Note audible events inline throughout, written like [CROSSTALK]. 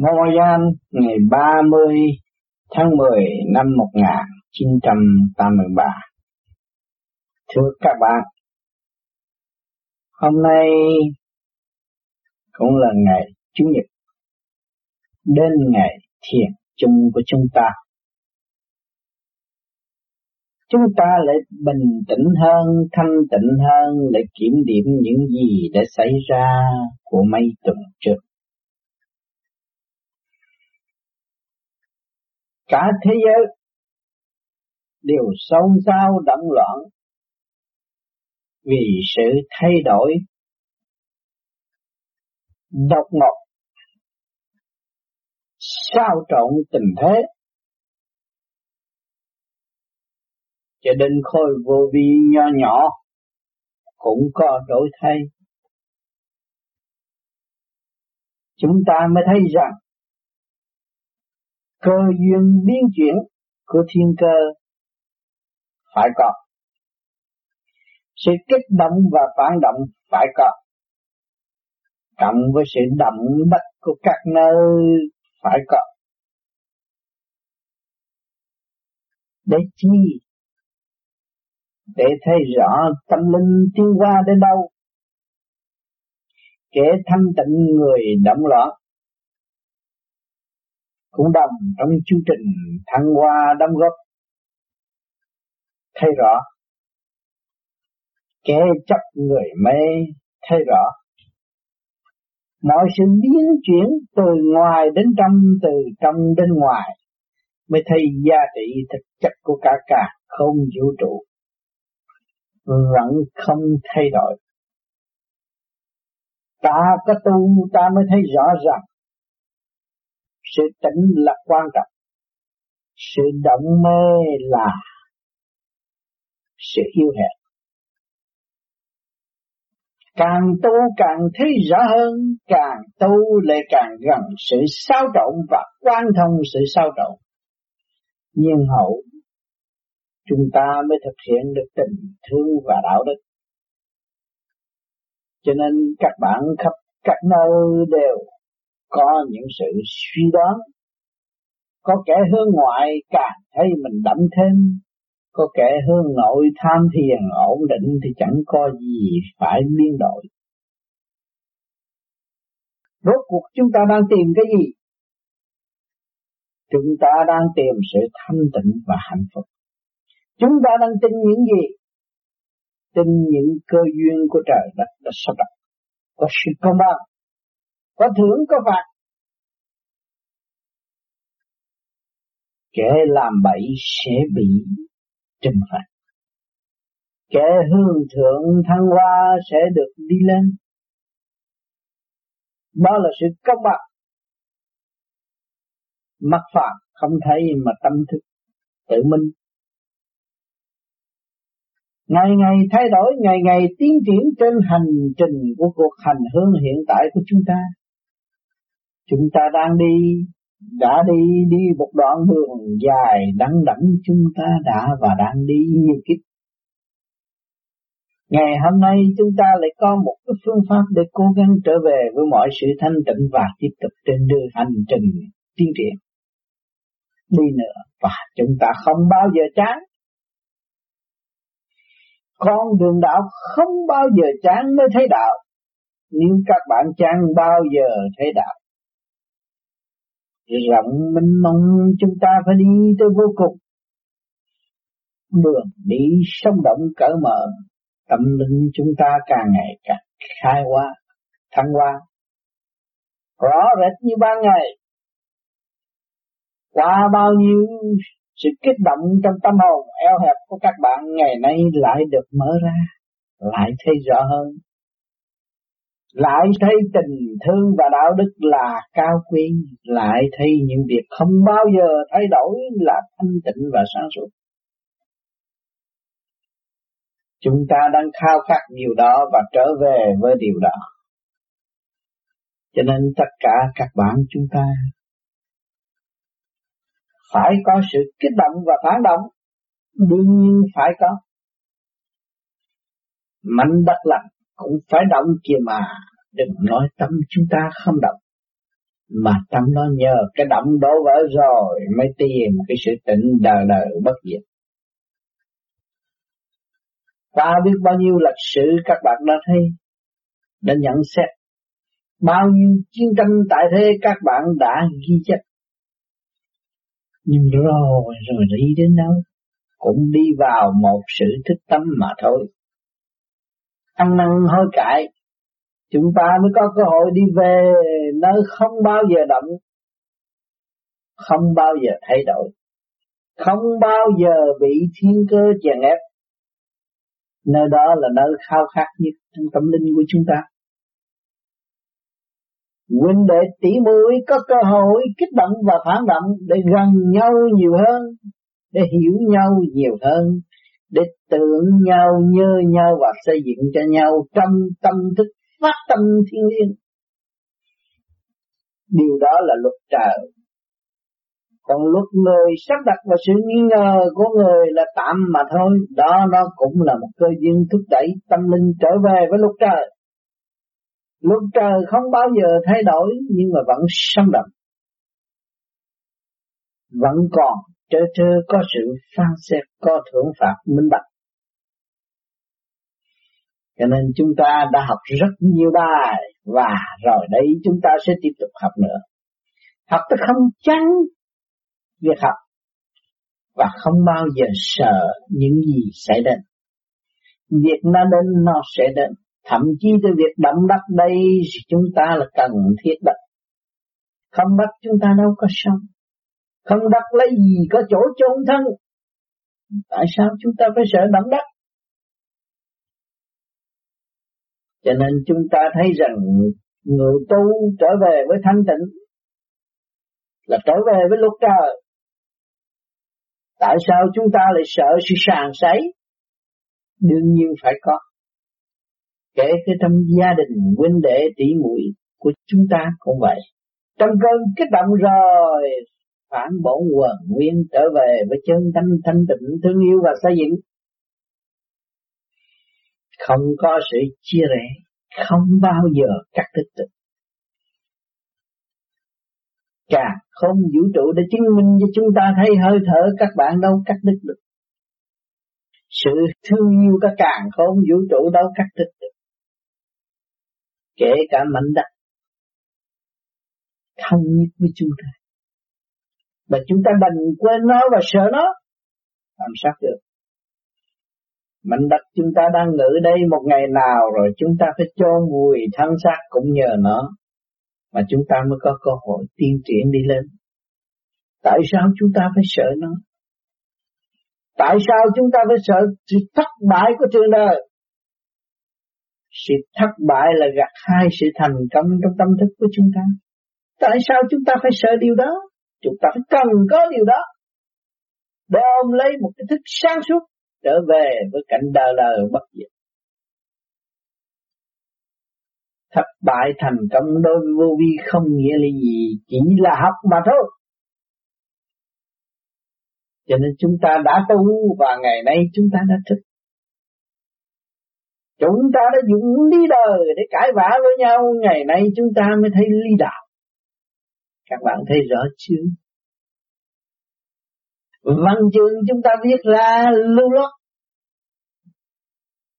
Ngô Gian ngày 30 tháng 10 năm 1983. Thưa các bạn, hôm nay cũng là ngày Chủ nhật, đến ngày thiền chung của chúng ta. Chúng ta lại bình tĩnh hơn, thanh tịnh hơn, lại kiểm điểm những gì đã xảy ra của mấy tuần trước. Cả thế giới đều xôn xao động loạn vì sự thay đổi độc ngột sao trộn tình thế. Cho đến khôi vô vi nho nhỏ cũng có đổi thay. Chúng ta mới thấy rằng cơ duyên biến chuyển của thiên cơ phải có. Sự kích động và phản động phải có. Cộng với sự động đất của các nơi phải có. Để chi? Để thấy rõ tâm linh tiến qua đến đâu? Kẻ thanh tịnh người động loạn cũng đồng trong chương trình thăng hoa đóng góp. Thấy rõ. Kẻ chấp người mê, thấy rõ. Mọi sự biến chuyển từ ngoài đến trong, từ trong đến ngoài, mới thấy giá trị thực chất của cả cả không vũ trụ. Vẫn không thay đổi. Ta có tu, ta mới thấy rõ rằng sự tĩnh là quan trọng. Sự động mê là sự yêu hẹn càng tu càng thấy rõ hơn, càng tu lại càng gần sự sao trộn và quan thông sự sao trộn nhưng hậu, chúng ta mới thực hiện được tình thương và đạo đức. Cho nên các bạn khắp các nơi đều có những sự suy đoán. Có kẻ hướng ngoại càng thấy mình đậm thêm, có kẻ hướng nội tham thiền ổn định thì chẳng có gì phải biến đổi. Rốt cuộc chúng ta đang tìm cái gì? Chúng ta đang tìm sự thanh tịnh và hạnh phúc. Chúng ta đang tin những gì? Tin những cơ duyên của trời đất đã sắp đặt. Có sự công bằng có thưởng có phạt. Kẻ làm bậy sẽ bị trừng phạt. Kẻ hương thượng thăng hoa sẽ được đi lên. Đó là sự công bằng. Mắt phạt không thấy mà tâm thức tự minh. Ngày ngày thay đổi, ngày ngày tiến triển trên hành trình của cuộc hành hương hiện tại của chúng ta chúng ta đang đi, đã đi đi một đoạn đường dài đắng đẵng chúng ta đã và đang đi như kiếp Ngày hôm nay chúng ta lại có một cái phương pháp để cố gắng trở về với mọi sự thanh tịnh và tiếp tục trên đường hành trình tiến triển. Đi nữa và chúng ta không bao giờ chán. Con đường đạo không bao giờ chán mới thấy đạo. Nếu các bạn chán bao giờ thấy đạo rộng minh mông, chúng ta phải đi tới vô cùng. Đường đi sống động cởi mở, tâm linh chúng ta càng ngày càng khai hoa, thăng hoa. Rõ rệt như ban ngày. Qua bao nhiêu sự kích động trong tâm hồn, eo hẹp của các bạn ngày nay lại được mở ra, lại thấy rõ hơn lại thấy tình thương và đạo đức là cao quý, lại thấy những việc không bao giờ thay đổi là thanh tịnh và sáng suốt. Chúng ta đang khao khát điều đó và trở về với điều đó. Cho nên tất cả các bạn chúng ta phải có sự kích động và phản động, đương nhiên phải có. Mạnh đất lạnh cũng phải động kia mà, đừng nói tâm chúng ta không động. mà tâm nó nhờ cái động đổ vỡ rồi mới tìm cái sự tịnh đời đời bất diệt. ta biết bao nhiêu lịch sử các bạn đã thấy, đã nhận xét bao nhiêu chiến tranh tại thế các bạn đã ghi chép. Nhưng rồi rồi đi đến đâu cũng đi vào một sự thích tâm mà thôi. Ăn năn hối cải. Chúng ta mới có cơ hội đi về nơi không bao giờ động không bao giờ thay đổi, không bao giờ bị thiên cơ chèn ép. Nơi đó là nơi khao khát nhất trong tâm linh của chúng ta. Huynh đệ tỷ muội có cơ hội kích động và phản động để gần nhau nhiều hơn, để hiểu nhau nhiều hơn để tưởng nhau, nhớ nhau và xây dựng cho nhau trong tâm thức, phát tâm thiên liêng. Điều đó là luật trời. Còn luật người sắp đặt và sự nghi ngờ của người là tạm mà thôi. Đó, nó cũng là một cơ duyên thúc đẩy tâm linh trở về với luật trời. Luật trời không bao giờ thay đổi, nhưng mà vẫn sống động. Vẫn còn trơ trơ có sự phán xét, có thưởng phạt minh bạch cho nên chúng ta đã học rất nhiều bài, và rồi đây chúng ta sẽ tiếp tục học nữa. Học tới không chán việc học, và không bao giờ sợ những gì xảy đến. Việc nó đến, nó sẽ đến. Thậm chí từ việc động đất đây chúng ta là cần thiết đất. Không bắt chúng ta đâu có sống. Không đất lấy gì có chỗ chôn thân. Tại sao chúng ta phải sợ động đất? Cho nên chúng ta thấy rằng người tu trở về với thanh tịnh là trở về với luật trời. Tại sao chúng ta lại sợ sự sàng sấy? Đương nhiên phải có. Kể cái trong gia đình huynh đệ tỷ muội của chúng ta cũng vậy. Trong cơn kích động rồi, phản bổn quần nguyên trở về với chân thanh thanh tịnh thương yêu và xây dựng không có sự chia rẽ, không bao giờ cắt đứt được. Cả không vũ trụ để chứng minh cho chúng ta thấy hơi thở các bạn đâu cắt đứt được. Sự thương yêu các càng không vũ trụ đâu cắt đứt được. Kể cả mảnh đất thông nhất với chúng ta và chúng ta đành quên nó và sợ nó. Làm sao được? Mảnh đất chúng ta đang ngự đây một ngày nào rồi chúng ta phải chôn vùi thân xác cũng nhờ nó. Mà chúng ta mới có cơ hội tiên triển đi lên. Tại sao chúng ta phải sợ nó? Tại sao chúng ta phải sợ sự thất bại của trường đời? Sự thất bại là gặt hai sự thành công trong tâm thức của chúng ta. Tại sao chúng ta phải sợ điều đó? Chúng ta phải cần có điều đó. Để ôm lấy một cái thức sáng suốt trở về với cảnh đời đời bất diệt. Thất bại thành công đối với vô vi không nghĩa là gì, chỉ là học mà thôi. Cho nên chúng ta đã tu và ngày nay chúng ta đã thức. Chúng ta đã dùng lý đời để cãi vã với nhau, ngày nay chúng ta mới thấy lý đạo. Các bạn thấy rõ chưa? Văn chương chúng ta viết ra lưu loát.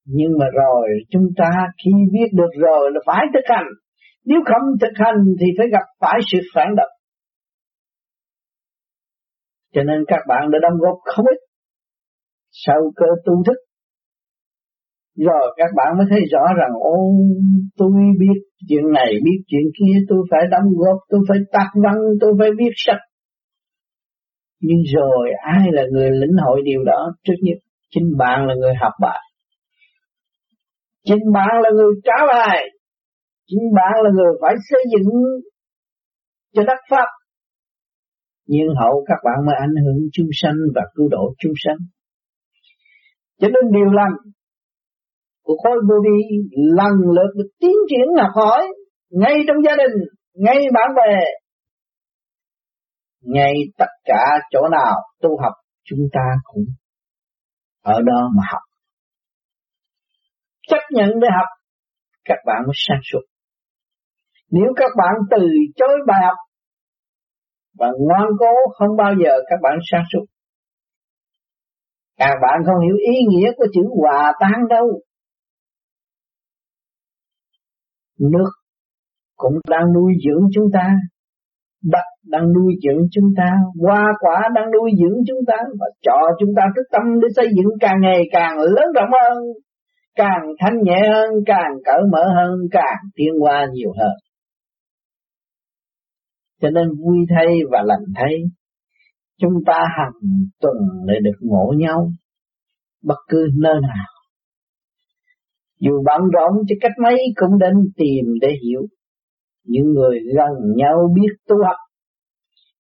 Nhưng mà rồi, chúng ta khi viết được rồi là phải thực hành. Nếu không thực hành thì phải gặp phải sự phản động. Cho nên các bạn đã đóng góp không ít sau cơ tu thức. Rồi các bạn mới thấy rõ rằng ô tôi biết chuyện này biết chuyện kia tôi phải đóng góp, tôi phải tác văn, tôi phải viết sách. Nhưng rồi, ai là người lĩnh hội điều đó? Trước nhất, chính bạn là người học bài. Chính bạn là người trả bài. Chính bạn là người phải xây dựng cho đất pháp. Nhưng hậu các bạn mới ảnh hưởng chúng sanh và cứu độ chúng sanh. Cho nên điều lành của khối vô vi lần lượt được tiến triển học hỏi ngay trong gia đình ngay bạn bè ngay tất cả chỗ nào tu học chúng ta cũng ở đó mà học. Chấp nhận để học, các bạn mới sáng suốt. Nếu các bạn từ chối bài học và ngoan cố không bao giờ các bạn sáng suốt. Các bạn không hiểu ý nghĩa của chữ hòa tan đâu. Nước cũng đang nuôi dưỡng chúng ta, đất đang nuôi dưỡng chúng ta, hoa quả đang nuôi dưỡng chúng ta và cho chúng ta cái tâm để xây dựng càng ngày càng lớn rộng hơn, càng thanh nhẹ hơn, càng cởi mở hơn, càng tiến qua nhiều hơn. Cho nên vui thay và lành thay, chúng ta hàng tuần để được ngộ nhau, bất cứ nơi nào. Dù bận rộn cho cách mấy cũng đến tìm để hiểu. Những người gần nhau biết tu học,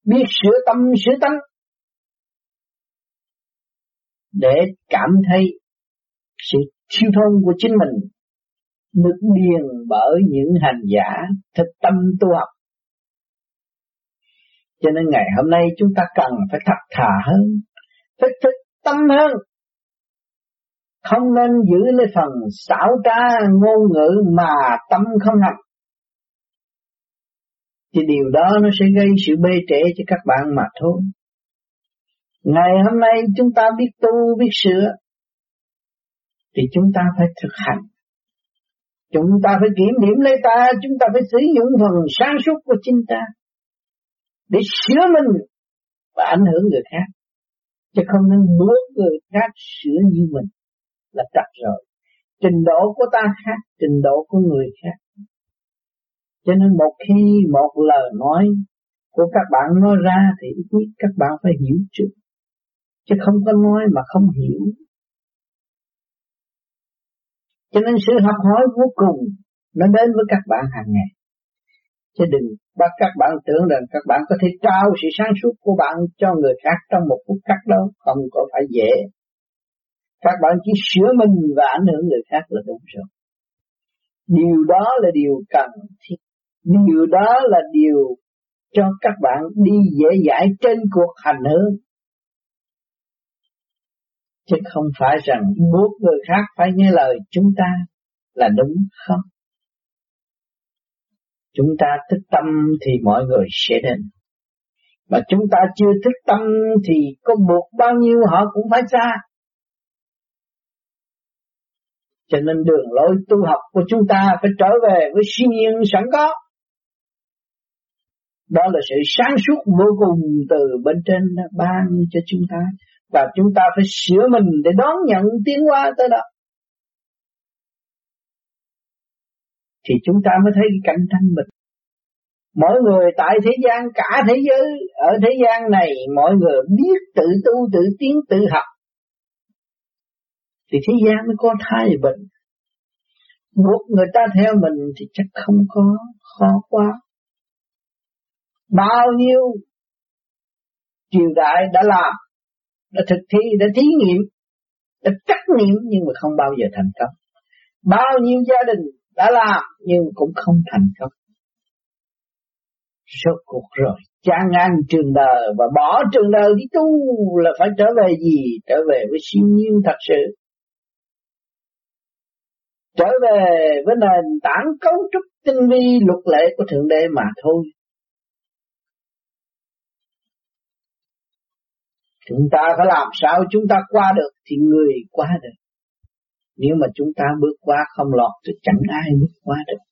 biết sửa tâm sửa tánh, để cảm thấy sự siêu thông của chính mình được điền bởi những hành giả thực tâm tu học cho nên ngày hôm nay chúng ta cần phải thật thà hơn, phải thực tâm hơn. Không nên giữ lấy phần xảo trá ngôn ngữ mà tâm không hành. Thì điều đó nó sẽ gây sự bê trễ cho các bạn mà thôi. Ngày hôm nay chúng ta biết tu, biết sửa, thì chúng ta phải thực hành. Chúng ta phải kiểm điểm lấy ta, chúng ta phải sử dụng phần sáng suốt của chính ta để sửa mình và ảnh hưởng người khác chứ không nên muốn người khác sửa như mình là trật rồi. Trình độ của ta khác trình độ của người khác. Cho nên một khi một lời nói của các bạn nói ra thì ít nhất các bạn phải hiểu trước. Chứ không có nói mà không hiểu. Cho nên sự học hỏi vô cùng nó đến với các bạn hàng ngày. Chứ đừng bắt các bạn tưởng rằng các bạn có thể trao sự sáng suốt của bạn cho người khác trong một phút khắc đâu, không có phải dễ. Các bạn chỉ sửa mình và ảnh hưởng người khác là đúng rồi. Điều đó là điều cần thiết. Điều đó là điều cho các bạn đi dễ dãi trên cuộc hành hương. Chứ không phải rằng buộc người khác phải nghe lời chúng ta là đúng không? Chúng ta thức tâm thì mọi người sẽ đến. Mà chúng ta chưa thức tâm thì có buộc bao nhiêu họ cũng phải xa. Cho nên đường lối tu học của chúng ta phải trở về với siêu nhiên sẵn có. Đó là sự sáng suốt vô cùng từ bên trên ban cho chúng ta. Và chúng ta phải sửa mình để đón nhận tiến hóa tới đó. thì chúng ta mới thấy cái cạnh tranh mình. Mỗi người tại thế gian, cả thế giới, ở thế gian này, mọi người biết tự tu, tự tiến, tự học. Thì thế gian mới có thai bệnh Buộc người ta theo mình thì chắc không có, khó quá. Bao nhiêu triều đại đã làm, đã thực thi, đã thí nghiệm, đã trắc nghiệm nhưng mà không bao giờ thành công. Bao nhiêu gia đình đã làm nhưng cũng không thành công. Rốt cuộc rồi, chán ngang trường đời và bỏ trường đời đi tu là phải trở về gì? Trở về với siêu nhiên thật sự. Trở về với nền tảng cấu trúc tinh vi luật lệ của Thượng Đế mà thôi. Chúng ta phải làm sao chúng ta qua được thì người qua được. Nếu mà chúng ta bước qua không lọt thì chẳng ai bước qua được.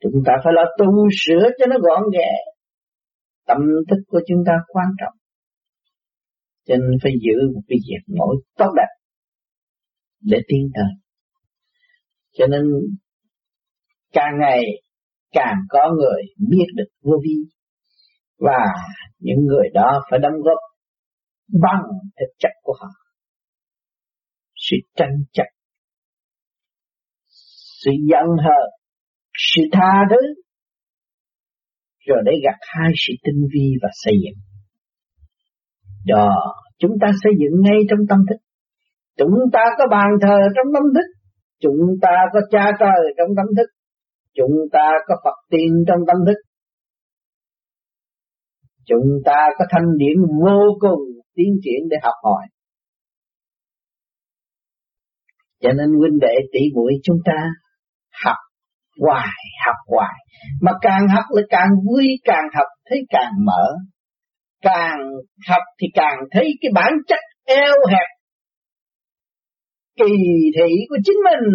Chúng ta phải là tu sửa cho nó gọn ghẹ. Tâm thức của chúng ta quan trọng. Cho nên phải giữ một cái việc mỗi tốt đẹp để tiến tới. Cho nên, càng ngày càng có người biết được vô vi. Và những người đó phải đóng góp bằng thực chất của họ. Sự tranh chấp, sự giận hờn, sự tha thứ, rồi để gặt hai sự tinh vi và xây dựng. Đó, chúng ta xây dựng ngay trong tâm thức. Chúng ta có bàn thờ trong tâm thức chúng ta có cha trời trong tâm thức. Chúng ta có Phật tiên trong tâm thức. Chúng ta có thanh điển vô cùng tiến triển để học hỏi. Cho nên huynh đệ tỷ muội chúng ta học hoài học hoài. Mà càng học là càng vui, càng học thấy càng mở. Càng học thì càng thấy cái bản chất eo hẹp kỳ thị của chính mình.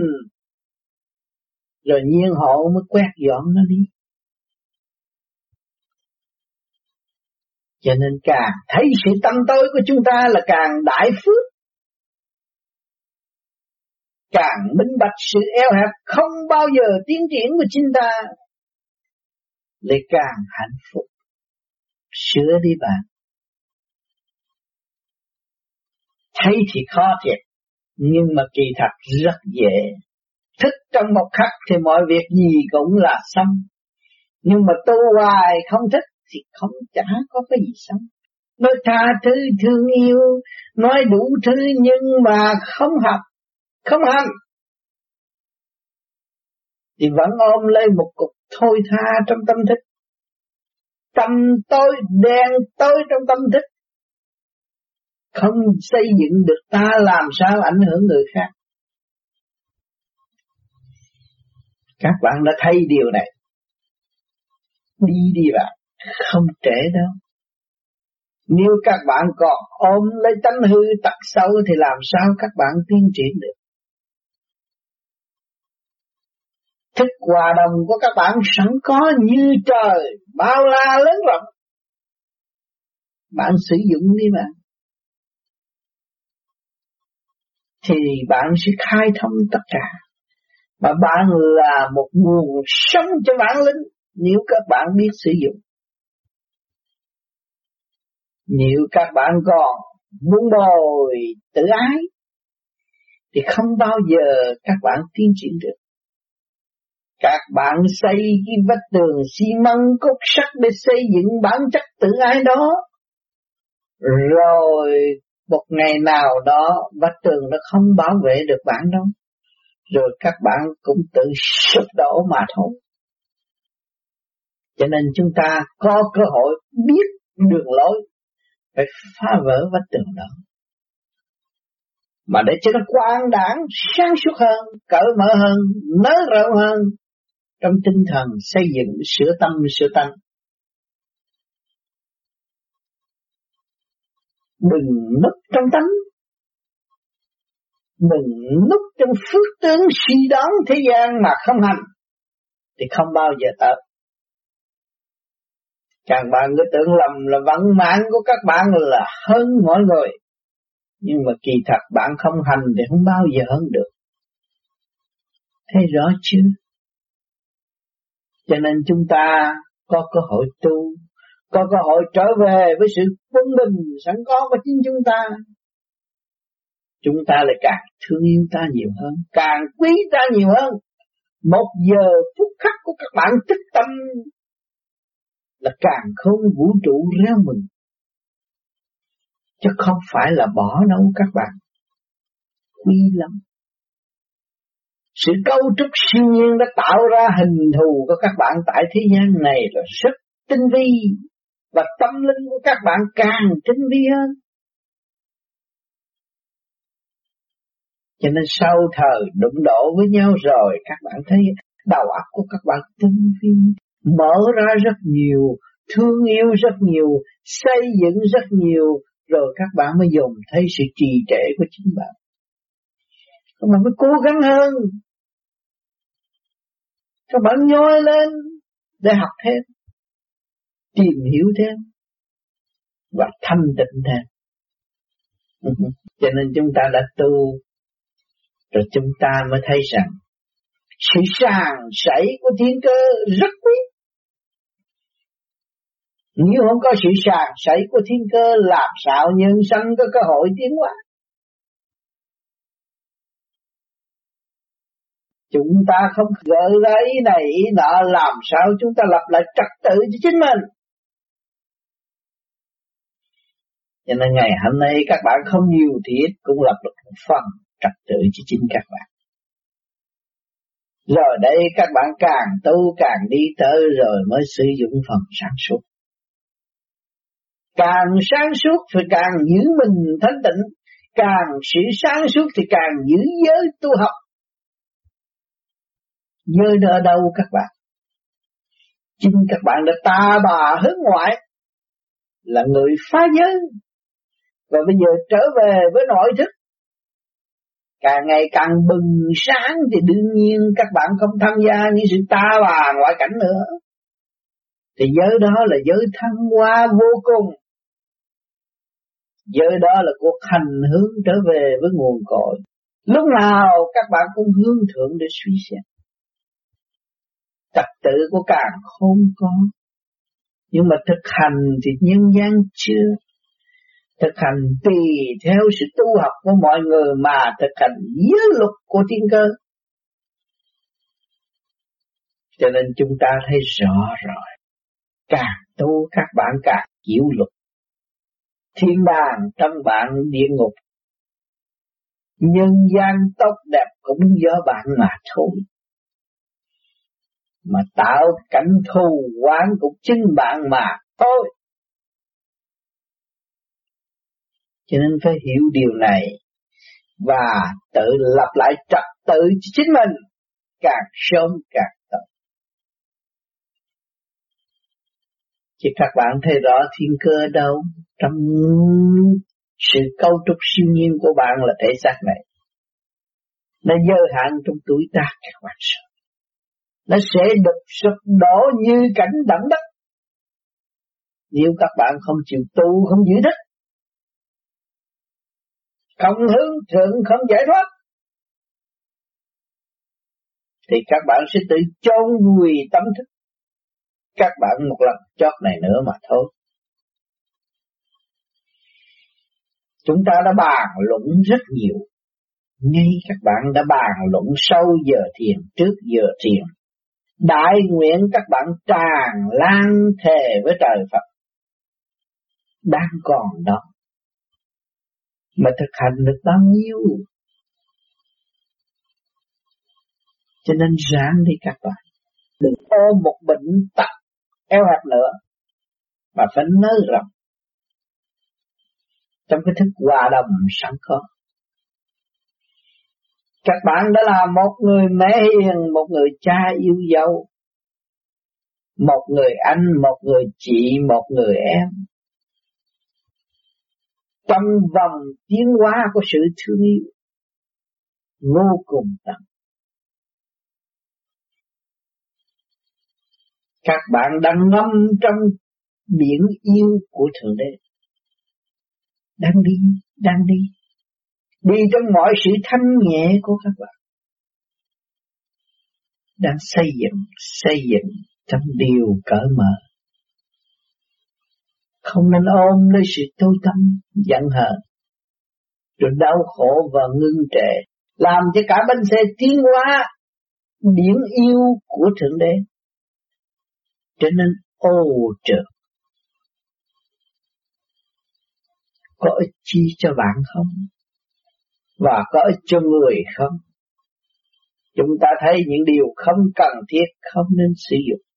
Rồi nhiên hộ mới quét dọn nó đi. Cho nên càng thấy sự tâm tối của chúng ta là càng đại phước. Càng minh bạch sự eo hẹp không bao giờ tiến triển của chính ta, lại càng hạnh phúc. Sửa đi bạn. Thấy thì khó thiệt nhưng mà kỳ thật rất dễ. Thức trong một khắc thì mọi việc gì cũng là xong. Nhưng mà tu hoài không thích thì không chả có cái gì xong. Nói tha thứ thương yêu, nói đủ thứ nhưng mà không học, không hành. Thì vẫn ôm lấy một cục thôi tha trong tâm thức. Tâm tối, đen tối trong tâm thức không xây dựng được ta làm sao ảnh hưởng người khác. Các bạn đã thấy điều này. Đi đi bạn, không trễ đâu. Nếu các bạn còn ôm lấy tánh hư tật xấu thì làm sao các bạn tiến triển được? Thức hòa đồng của các bạn sẵn có như trời, bao la lớn rộng. Bạn sử dụng đi bạn thì bạn sẽ khai thông tất cả. Mà bạn là một nguồn sống cho bản lĩnh, nếu các bạn biết sử dụng. Nếu các bạn còn muốn bồi tự ái, thì không bao giờ các bạn tiến triển được. Các bạn xây cái vách tường xi măng cốt sắt để xây dựng bản chất tự ái đó. Rồi một ngày nào đó vách tường nó không bảo vệ được bạn đâu. Rồi các bạn cũng tự sụp đổ mà thôi. Cho nên chúng ta có cơ hội biết đường lối phải phá vỡ vách tường đó. Mà để cho nó quang đảng, sáng suốt hơn, cởi mở hơn, nới rộng hơn, trong tinh thần xây dựng sửa tâm sửa tăng Đừng núp trong tánh, mình núp trong phước tướng suy đoán thế gian mà không hành, thì không bao giờ tới. Càng bạn cứ tưởng lầm là vận mạng của các bạn là hơn mọi người. Nhưng mà kỳ thật bạn không hành thì không bao giờ hơn được. Thấy rõ chưa? Cho nên chúng ta có cơ hội tu, có cơ hội trở về với sự quân bình sẵn có của chính chúng ta. Chúng ta lại càng thương yêu ta nhiều hơn, càng quý ta nhiều hơn. Một giờ phút khắc của các bạn tích tâm là càng không vũ trụ reo mừng. Chứ không phải là bỏ đâu các bạn. Quý lắm. Sự cấu trúc siêu nhiên đã tạo ra hình thù của các bạn tại thế gian này là rất tinh vi và tâm linh của các bạn càng tinh vi hơn. Cho nên sau thời đụng độ với nhau rồi các bạn thấy đầu óc của các bạn tinh vi, mở ra rất nhiều, thương yêu rất nhiều, xây dựng rất nhiều, rồi các bạn mới dùng thấy sự trì trệ của chính bạn. Các bạn mới cố gắng hơn, các bạn nhoi lên để học thêm, tìm hiểu thêm và thanh tịnh thêm. [LAUGHS] Cho nên chúng ta đã tu, rồi chúng ta mới thấy rằng sự sàng sảy của thiên cơ rất quý. Nếu không có sự sàng sảy của thiên cơ, làm sao nhân sanh có cơ hội tiến hóa. Chúng ta không gợi ra ý này, ý nọ, làm sao chúng ta lập lại trật tự cho chính mình. Cho nên ngày hôm nay các bạn không nhiều thì ít cũng lập được một phần trật tự cho chính các bạn. Rồi đây các bạn càng tu càng đi tới rồi mới sử dụng phần sáng suốt. Càng sáng suốt thì càng giữ mình thanh tịnh, càng sự sáng suốt thì càng giữ giới tu học Giới ở đâu các bạn? Chính các bạn đã ta bà hướng ngoại là người phá giới. Và bây giờ trở về với nội thức. Càng ngày càng bừng sáng thì đương nhiên các bạn không tham gia những sự ta bà ngoại cảnh nữa. Thì giới đó là giới thăng hoa vô cùng. Giới đó là cuộc hành hướng trở về với nguồn cội. Lúc nào các bạn cũng hướng thượng để suy xét. Trật tự của càng không có. Nhưng mà thực hành thì nhân gian chưa. Thực hành tùy theo sự tu học của mọi người mà thực hành giới luật của thiên cơ. Cho nên chúng ta thấy rõ rồi. Càng tu các bạn càng chịu luật. Thiên đàng trong bạn địa ngục. Nhân gian tốt đẹp cũng do bạn mà thôi mà tạo cảnh thù quán cũng chính bạn mà thôi. Cho nên phải hiểu điều này và tự lập lại trật tự cho chính mình càng sớm càng tốt. Chỉ các bạn thấy rõ thiên cơ đâu trong sự cấu trúc siêu nhiên của bạn là thể xác này. Nó giới hạn trong tuổi tác các bạn sợ nó sẽ đục sụp đổ như cảnh đẳng đất. Nếu các bạn không chịu tu, không giữ đức, không hướng thượng, không giải thoát, thì các bạn sẽ tự chôn vùi tâm thức các bạn một lần chót này nữa mà thôi. Chúng ta đã bàn luận rất nhiều. Ngay các bạn đã bàn luận sâu giờ thiền trước giờ thiền Đại nguyện các bạn tràn lan thề với trời Phật. Đang còn đó. Mà thực hành được bao nhiêu? Cho nên ráng đi các bạn. Đừng ôm một bệnh tật eo hẹp nữa. Mà phải nới rộng. Trong cái thức hòa đồng sẵn có. Các bạn đã là một người mẹ hiền, một người cha yêu dấu, một người anh, một người chị, một người em. Trong vòng tiến hóa của sự thương yêu vô cùng tận. Các bạn đang ngâm trong biển yêu của Thượng Đế. Đang đi, đang đi đi trong mọi sự thanh nhẹ của các bạn đang xây dựng xây dựng trong điều cởi mở không nên ôm lấy sự tối tâm giận hờn, rồi đau khổ và ngưng trệ, làm cho cả bánh xe tiến hóa điển yêu của thượng đế cho nên ô trợ, có ích chi cho bạn không và có ích cho người không? Chúng ta thấy những điều không cần thiết, không nên sử dụng.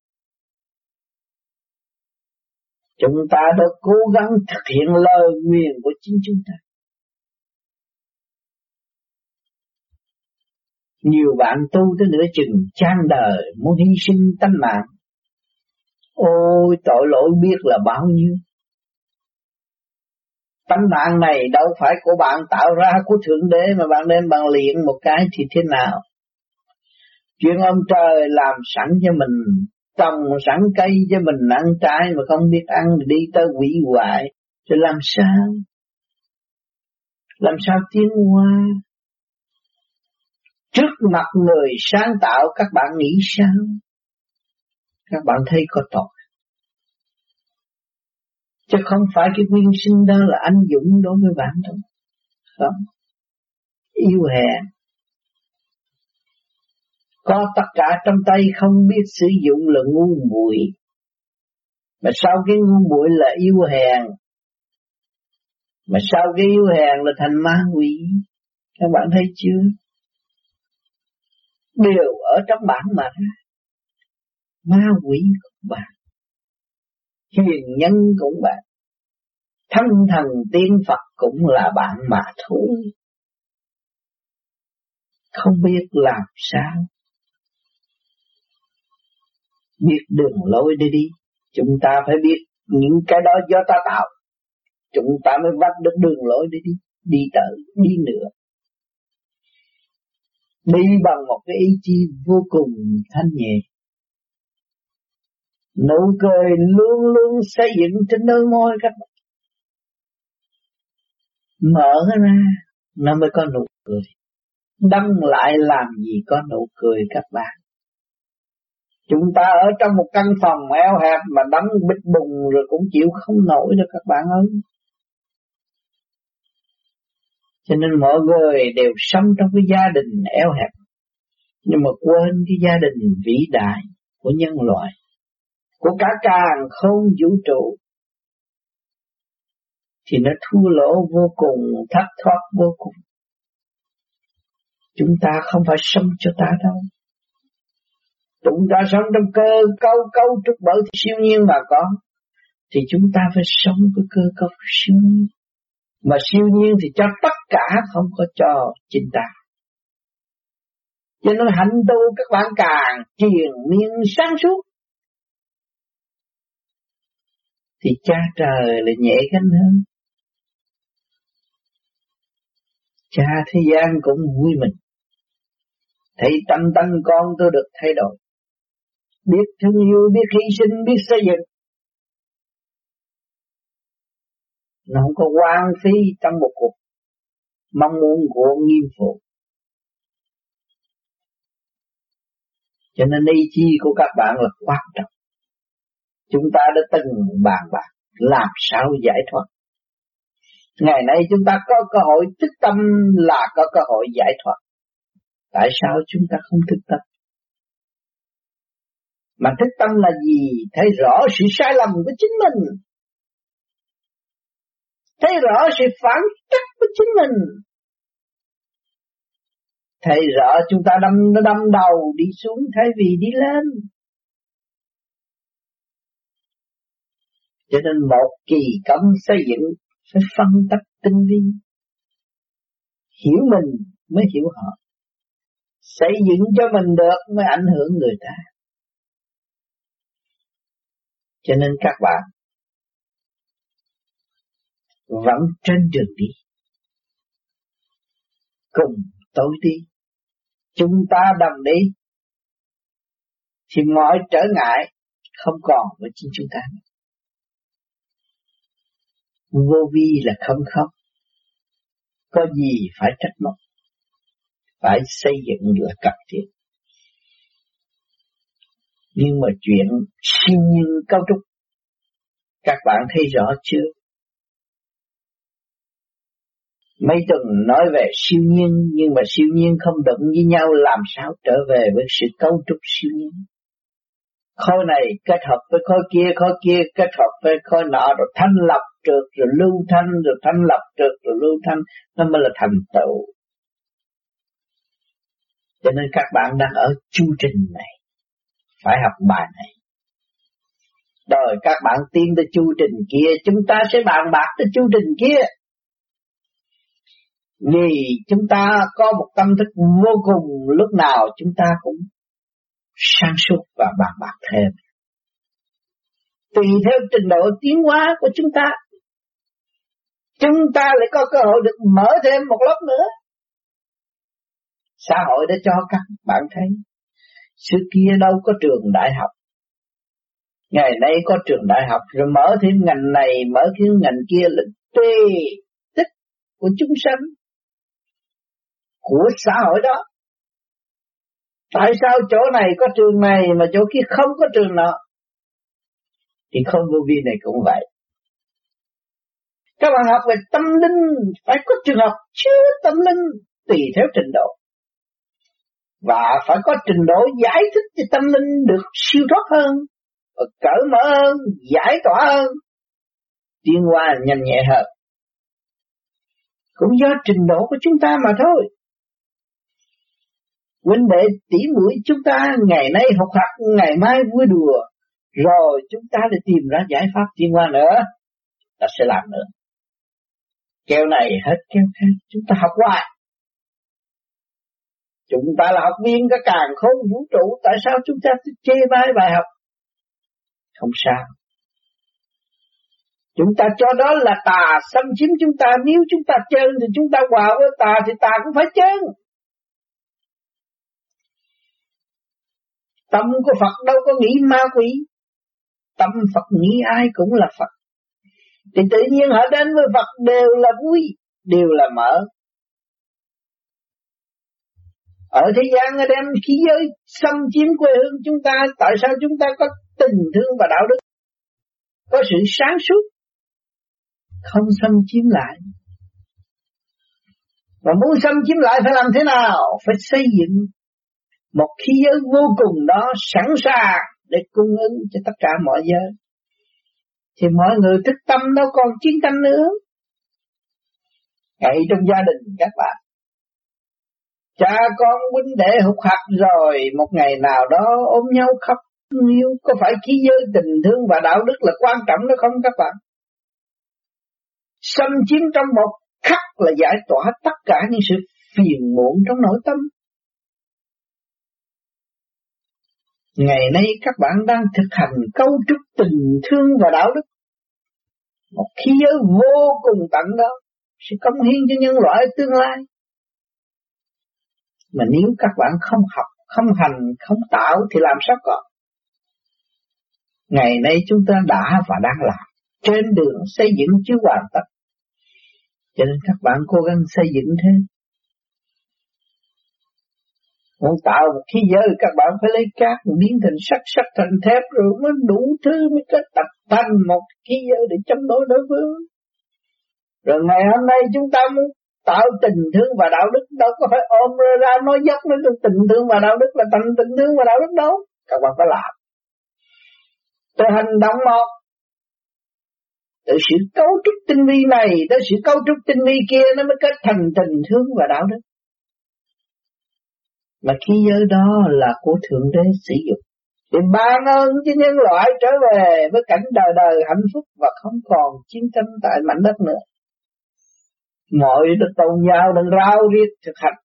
Chúng ta đã cố gắng thực hiện lời nguyện của chính chúng ta. Nhiều bạn tu tới nửa chừng trang đời muốn hy sinh tánh mạng. Ôi tội lỗi biết là bao nhiêu. Tánh mạng này đâu phải của bạn tạo ra của Thượng Đế mà bạn đem bằng luyện một cái thì thế nào? Chuyện ông trời làm sẵn cho mình, trồng sẵn cây cho mình ăn trái mà không biết ăn đi tới quỷ hoại, thì làm sao? Làm sao tiến qua? Trước mặt người sáng tạo các bạn nghĩ sao? Các bạn thấy có tội. Chứ không phải cái nguyên sinh đó là anh dũng đối với bạn thôi. Không. Yêu hèn. Có tất cả trong tay không biết sử dụng là ngu muội. Mà sau cái ngu muội là yêu hèn. Mà sau cái yêu hèn là thành ma quỷ. Các bạn thấy chưa? Đều ở trong bản mà Ma quỷ cũng bạn hiền nhân cũng bạn thân thần tiên Phật cũng là bạn mà thôi không biết làm sao biết đường lối để đi. Chúng ta phải biết những cái đó do ta tạo. Chúng ta mới bắt được đường lối để đi, đi tới, đi nữa. Đi bằng một cái ý chí vô cùng thanh nhẹ. Nụ cười luôn luôn xây dựng trên đôi môi các bạn. Mở ra, nó mới có nụ cười. đăng lại làm gì có nụ cười các bạn. Chúng ta ở trong một căn phòng eo hẹp mà đóng bịch bùng rồi cũng chịu không nổi được các bạn ơi. Cho nên mọi người đều sống trong cái gia đình eo hẹp. Nhưng mà quên cái gia đình vĩ đại của nhân loại. Của cả càng không vũ trụ. Thì nó thua lỗ vô cùng, thất thoát vô cùng. Chúng ta không phải sống cho ta đâu. Chúng ta sống trong cơ, cấu cấu trúc bởi siêu nhiên mà có. Thì chúng ta phải sống với cơ cấu siêu nhiên. Mà siêu nhiên thì cho tất cả không có cho chính ta. Cho nên hạnh tu các bạn càng truyền miên sáng suốt. Thì cha trời là nhẹ gánh hơn. Cha thế gian cũng vui mình. Thấy tâm tâm con tôi được thay đổi biết thương yêu, biết hy sinh, biết xây dựng. Nó không có quan phí trong một cuộc mong muốn của nghiêm phụ. Cho nên ý chí của các bạn là quan trọng. Chúng ta đã từng bàn bạc làm sao giải thoát. Ngày nay chúng ta có cơ hội thức tâm là có cơ hội giải thoát. Tại sao chúng ta không thức tâm? Mà thức tâm là gì? Thấy rõ sự sai lầm của chính mình. Thấy rõ sự phản trắc của chính mình. Thấy rõ chúng ta đâm, nó đâm đầu đi xuống, thay vì đi lên. Cho nên một kỳ công xây dựng phải phân tích tinh vi. Hiểu mình mới hiểu họ. Xây dựng cho mình được mới ảnh hưởng người ta. Cho nên các bạn vẫn trên đường đi. Cùng tôi đi. Chúng ta đồng đi. Thì mọi trở ngại không còn với chính chúng ta. Vô vi là không không, Có gì phải trách móc. Phải xây dựng là cập thiết nhưng mà chuyện siêu nhiên cao trúc các bạn thấy rõ chưa? Mấy tuần nói về siêu nhiên nhưng mà siêu nhiên không đụng với nhau làm sao trở về với sự cấu trúc siêu nhiên. Khối này kết hợp với khối kia, khối kia kết hợp với khối nọ rồi thanh lập trượt rồi lưu thanh rồi thanh lập trượt rồi lưu thanh nó mới là thành tựu. Cho nên các bạn đang ở chu trình này phải học bài này. Rồi các bạn tiến tới chu trình kia, chúng ta sẽ bàn bạc tới chu trình kia. Vì chúng ta có một tâm thức vô cùng lúc nào chúng ta cũng sáng suốt và bàn bạc thêm. Tùy theo trình độ tiến hóa của chúng ta, chúng ta lại có cơ hội được mở thêm một lớp nữa. Xã hội đã cho các bạn thấy Xưa kia đâu có trường đại học. Ngày nay có trường đại học rồi mở thêm ngành này, mở thêm ngành kia là tê tích của chúng sanh, của xã hội đó. Tại sao chỗ này có trường này mà chỗ kia không có trường nọ? Thì không vô vi này cũng vậy. Các bạn học về tâm linh phải có trường học chưa tâm linh tùy theo trình độ và phải có trình độ giải thích cho tâm linh được siêu thoát hơn, và cởi mở hơn, giải tỏa hơn, tiến qua nhanh nhẹ hơn. Cũng do trình độ của chúng ta mà thôi. Huynh đệ tỉ mũi chúng ta ngày nay học học, ngày mai vui đùa, rồi chúng ta để tìm ra giải pháp tiến qua nữa, ta sẽ làm nữa. Keo này hết keo khác, chúng ta học hoài. Chúng ta là học viên cả càng khôn vũ trụ, tại sao chúng ta chê bai bài học không sao. Chúng ta cho đó là tà xâm chiếm chúng ta, nếu chúng ta chân thì chúng ta hòa với tà thì tà cũng phải chân. Tâm của Phật đâu có nghĩ ma quỷ. Tâm Phật nghĩ ai cũng là Phật. Thì tự nhiên họ đến với Phật đều là vui, đều là mở. Ở thế gian ở đem khí giới xâm chiếm quê hương chúng ta, tại sao chúng ta có tình thương và đạo đức? Có sự sáng suốt, không xâm chiếm lại. Và muốn xâm chiếm lại phải làm thế nào? Phải xây dựng một khí giới vô cùng đó sẵn sàng để cung ứng cho tất cả mọi giới. Thì mọi người thức tâm đâu còn chiến tranh nữa. vậy trong gia đình các bạn. Cha con huynh đệ hụt hạt rồi, một ngày nào đó ôm nhau khóc yêu, có phải khí giới tình thương và đạo đức là quan trọng đó không các bạn? Xâm chiếm trong một khắc là giải tỏa tất cả những sự phiền muộn trong nội tâm. Ngày nay các bạn đang thực hành cấu trúc tình thương và đạo đức. Một khí giới vô cùng tận đó, sẽ công hiến cho nhân loại tương lai. Mà nếu các bạn không học, không hành, không tạo thì làm sao có? Ngày nay chúng ta đã và đang làm trên đường xây dựng chứ hoàn tất. Cho nên các bạn cố gắng xây dựng thế. Muốn tạo một khí giới các bạn phải lấy cát biến thành sắt sắt thành thép rồi mới đủ thứ mới kết tập thành một khí giới để chống đối đối phương. Rồi ngày hôm nay chúng ta muốn tạo tình thương và đạo đức đâu có phải ôm ra nói dốc nói tình thương và đạo đức là tình tình thương và đạo đức đâu. Các bạn phải làm. Từ hành động một từ sự cấu trúc tinh vi này, tới sự cấu trúc tinh vi kia, nó mới kết thành tình thương và đạo đức. Mà khi giới đó là của Thượng Đế sử dụng để ban ơn cho nhân loại trở về với cảnh đời đời hạnh phúc và không còn chiến tranh tại mảnh đất nữa. Mọi đức tôn giáo đang rao riết thực hành.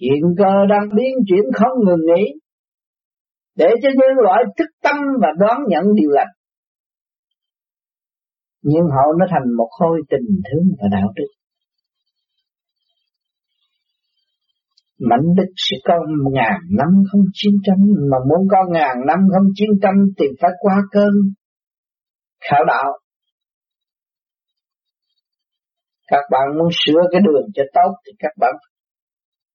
Hiện cơ đang biến chuyển không ngừng nghỉ để cho nhân loại thức tâm và đoán nhận điều lành. Nhưng họ nó thành một khối tình thương và đạo đức. Mạnh đức sẽ có ngàn năm không chiến tranh, mà muốn có ngàn năm không chiến tranh thì phải qua cơn khảo đạo. Các bạn muốn sửa cái đường cho tốt thì các bạn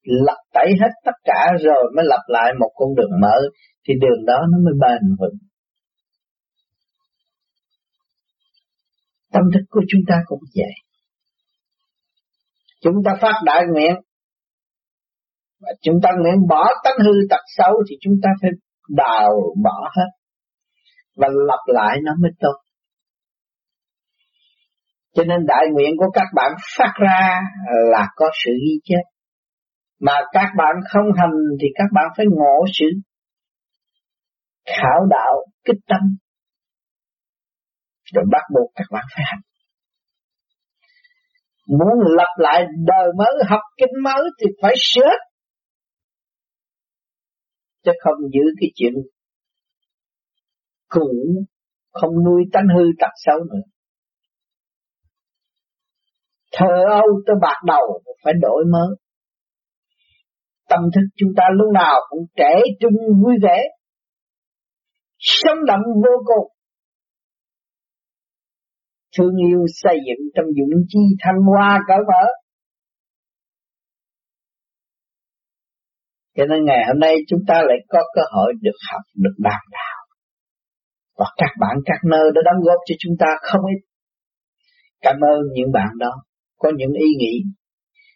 lập tẩy hết tất cả rồi mới lập lại một con đường mở thì đường đó nó mới bền vững. Tâm thức của chúng ta cũng vậy. Chúng ta phát đại nguyện, và chúng ta nguyện bỏ tánh hư tật xấu thì chúng ta phải đào bỏ hết, và lập lại nó mới tốt. Cho nên đại nguyện của các bạn phát ra là có sự ghi chép. Mà các bạn không hành thì các bạn phải ngộ sự khảo đạo kích tâm. Rồi bắt buộc các bạn phải hành. Muốn lập lại đời mới, học kinh mới thì phải sửa. Chứ không giữ cái chuyện cũ, không nuôi tánh hư tật xấu nữa thờ âu tới bạc đầu phải đổi mới. Tâm thức chúng ta lúc nào cũng trẻ trung vui vẻ, sống động vô cùng. Thương yêu xây dựng trong dũng chi thăng hoa cỡ mở. Cho nên ngày hôm nay chúng ta lại có cơ hội được học, được đàm đạo. Và các bạn các nơi đã đóng góp cho chúng ta không ít. Cảm ơn những bạn đó có những ý nghĩ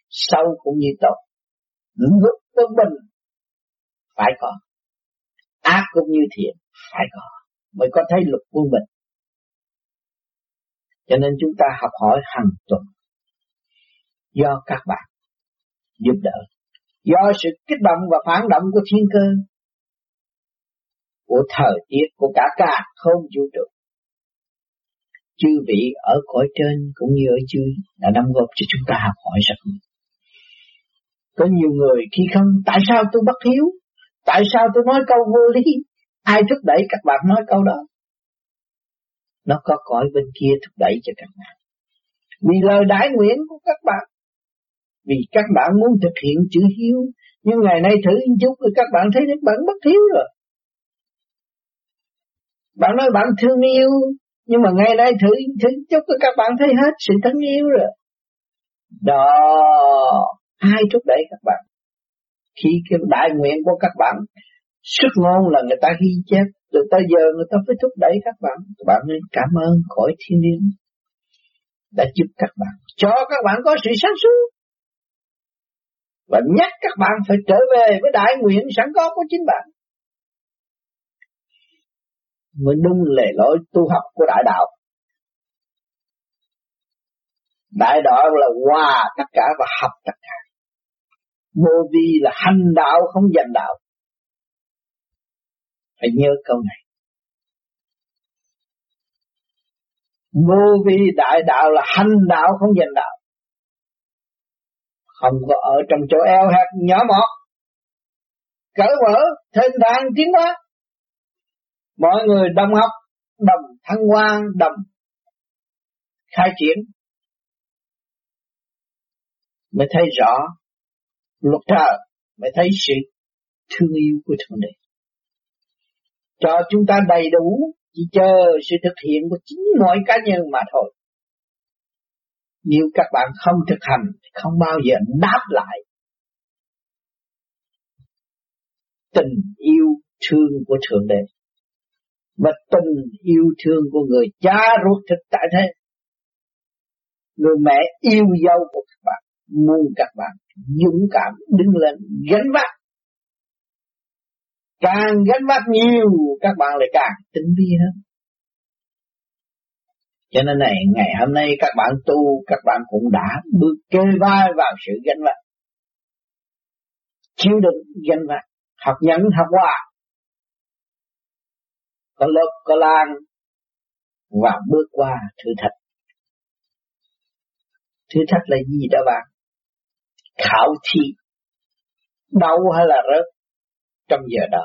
sâu cũng như tốt. Lúc quân bình phải có. Ác cũng như thiện phải có. Mới có thấy luật quân bình. Cho nên chúng ta học hỏi hàng tuần. Do các bạn giúp đỡ. Do sự kích động và phản động của thiên cơ. Của thời tiết, của cả cả không vũ trụ chư vị ở cõi trên cũng như ở dưới đã đóng góp cho chúng ta học hỏi rất nhiều. Có nhiều người khi không, tại sao tôi bất hiếu? Tại sao tôi nói câu vô lý? ai thúc đẩy các bạn nói câu đó nó có cõi bên kia thúc đẩy cho các bạn vì lời đại nguyện của các bạn vì các bạn muốn thực hiện chữ hiếu nhưng ngày nay thử một chút rồi các bạn thấy các bạn bất thiếu rồi bạn nói bạn thương yêu nhưng mà ngay đây thử thử chút các bạn thấy hết sự thân yêu rồi. Đó ai thúc đẩy các bạn. Khi cái đại nguyện của các bạn xuất ngôn là người ta ghi chép, từ tới giờ người ta phải thúc đẩy các bạn. Các bạn nên cảm ơn khỏi thiên nhiên đã giúp các bạn, cho các bạn có sự sáng suốt. Và nhắc các bạn phải trở về với đại nguyện sẵn có của chính bạn mới đúng lề lối tu học của đại đạo. Đại đạo là hòa tất cả và học tất cả. Vô vi là hành đạo, không giành đạo. Phải nhớ câu này. Vô vi đại đạo là hành đạo, không giành đạo. Không có ở trong chỗ eo hẹp, nhỏ mọt. Cởi mở, thênh thang tiến hóa mọi người đồng học đồng thăng hoa đồng khai triển. Mới thấy rõ, luật trời mới thấy sự thương yêu của thượng đế. Cho chúng ta đầy đủ, chỉ chờ sự thực hiện của chính mỗi cá nhân mà thôi. Nếu các bạn không thực hành, thì không bao giờ đáp lại tình yêu thương của thượng đế và tình yêu thương của người cha ruột thịt tại thế. Người mẹ yêu dấu của các bạn, muốn các bạn dũng cảm đứng lên gánh vác. Càng gánh vác nhiều, các bạn lại càng tinh vi hơn. Cho nên này, ngày hôm nay các bạn tu, các bạn cũng đã bước kê vai vào sự gánh vác. Chịu đựng gánh vác, học nhẫn, học hòa có lớp có lan và bước qua thử thách. Thử thách là gì đó bạn? Khảo thi đau hay là rớt? Trong giờ đó.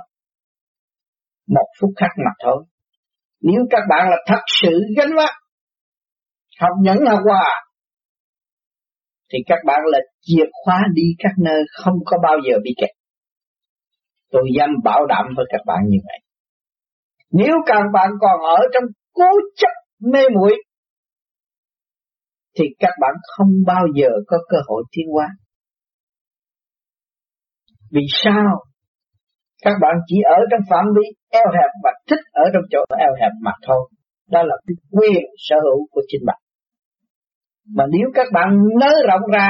Một phút khắc mặt thôi. Nếu các bạn là thật sự gánh vác, học nhẫn học hòa thì các bạn là chìa khóa đi các nơi không có bao giờ bị kẹt. Tôi dám bảo đảm với các bạn như vậy nếu các bạn còn ở trong cố chấp mê muội thì các bạn không bao giờ có cơ hội tiến hóa vì sao? Các bạn chỉ ở trong phạm vi eo hẹp và thích ở trong chỗ eo hẹp mà thôi. Đó là cái quyền sở hữu của chính bạn. Mà nếu các bạn nới rộng ra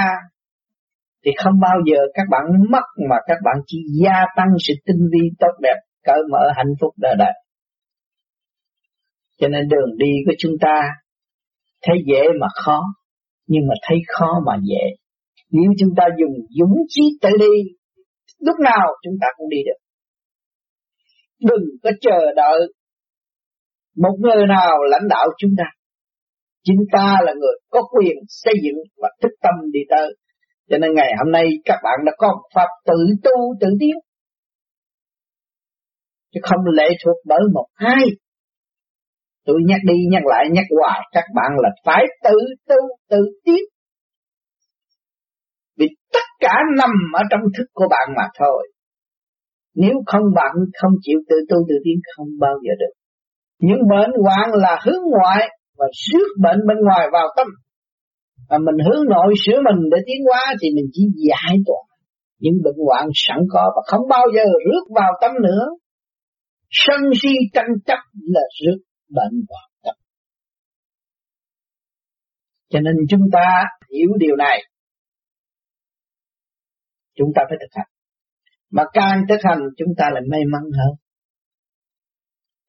thì không bao giờ các bạn mất mà các bạn chỉ gia tăng sự tinh vi tốt đẹp, cởi mở hạnh phúc đời đời. Cho nên đường đi của chúng ta thấy dễ mà khó, nhưng mà thấy khó mà dễ. Nếu chúng ta dùng dũng chí tự đi lúc nào chúng ta cũng đi được. Đừng có chờ đợi một người nào lãnh đạo chúng ta. chúng ta là người có quyền xây dựng và thức tâm đi tới. Cho nên ngày hôm nay các bạn đã có một pháp tự tu tự tiến. Chứ không lệ thuộc bởi một ai. Tôi nhắc đi nhắc lại, nhắc hoài, các bạn là phải tự tu tự tiến vì tất cả nằm ở trong thức của bạn mà thôi. Nếu không bạn không chịu tự tu tự tiến, không bao giờ được. Những bệnh hoạn là hướng ngoại và rước bệnh bên ngoài vào tâm. Và mình hướng nội sửa mình để tiến hóa thì mình chỉ giải tỏa những bệnh hoạn sẵn có và không bao giờ rước vào tâm nữa. Sân si tranh chấp là rước bệnh hoạn tâm. Cho nên chúng ta hiểu điều này. Chúng ta phải thực hành. Mà càng thực hành, chúng ta lại may mắn hơn.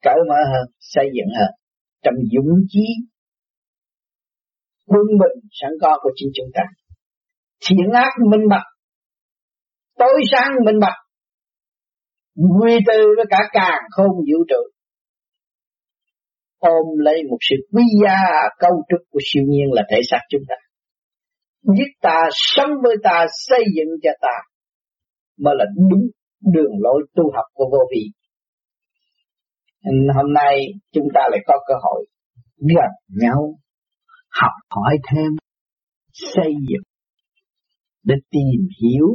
Cởi mở hơn, xây dựng hơn. Trong dũng chí quân bình sẵn có của chính chúng ta. Thiện ác minh bạch, tối sáng minh bạch, nguy tư với cả càng không vũ trụ ôm lấy một sự quý giá, cấu trúc của siêu nhiên là thể xác chúng ta. Giết ta sống với ta, xây dựng cho ta. Mới là đúng đường lối tu học của vô vị hôm nay chúng ta lại có cơ hội gặp nhau, học hỏi thêm, xây dựng để tìm hiểu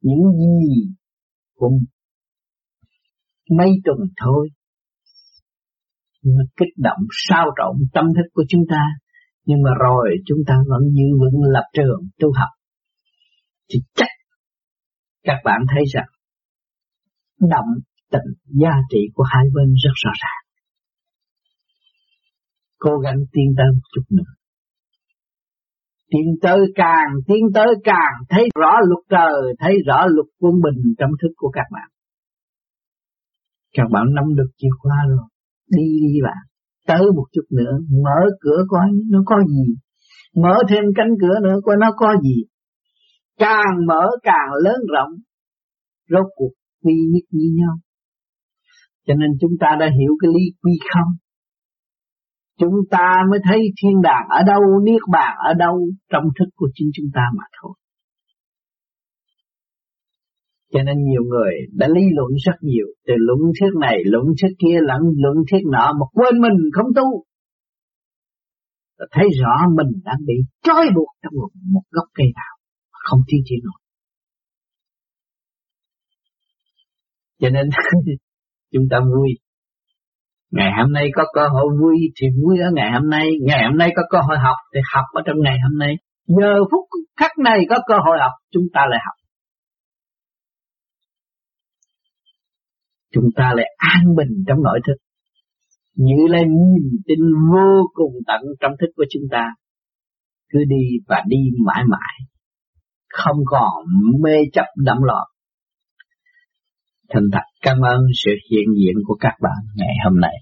những gì cũng mấy tuần thôi nó kích động, sao trộn tâm thức của chúng ta. Nhưng mà rồi chúng ta vẫn giữ vững lập trường tu học. Thì chắc các bạn thấy rằng động tình giá trị của hai bên rất rõ ràng. Cố gắng tiến tới một chút nữa. Tiến tới càng, tiến tới càng, thấy rõ luật trời, thấy rõ luật quân bình trong thức của các bạn. Các bạn nắm được chìa khóa rồi đi đi bạn tới một chút nữa, mở cửa coi nó có gì. Mở thêm cánh cửa nữa coi nó có gì. Càng mở càng lớn rộng, rốt cuộc quy nhất như nhau. Cho nên chúng ta đã hiểu cái lý quy không? Chúng ta mới thấy thiên đàng ở đâu, niết bàn ở đâu, trong thức của chính chúng ta mà thôi cho nên nhiều người đã lý luận rất nhiều từ luận thuyết này, luận thuyết kia, lẫn luận thuyết nọ mà quên mình không tu. Và thấy rõ mình đang bị trói buộc trong một, một gốc cây nào, không tiến triển nổi. Cho nên [LAUGHS] chúng ta vui. Ngày hôm nay có cơ hội vui thì vui ở ngày hôm nay. Ngày hôm nay có cơ hội học thì học ở trong ngày hôm nay. Giờ phút khắc này có cơ hội học, chúng ta lại học. Chúng ta lại an bình trong nội thức. Như là niềm tin vô cùng tận trong thức của chúng ta. Cứ đi và đi mãi mãi. Không còn mê chấp đậm loạn thành thật, cảm ơn sự hiện diện của các bạn ngày hôm nay.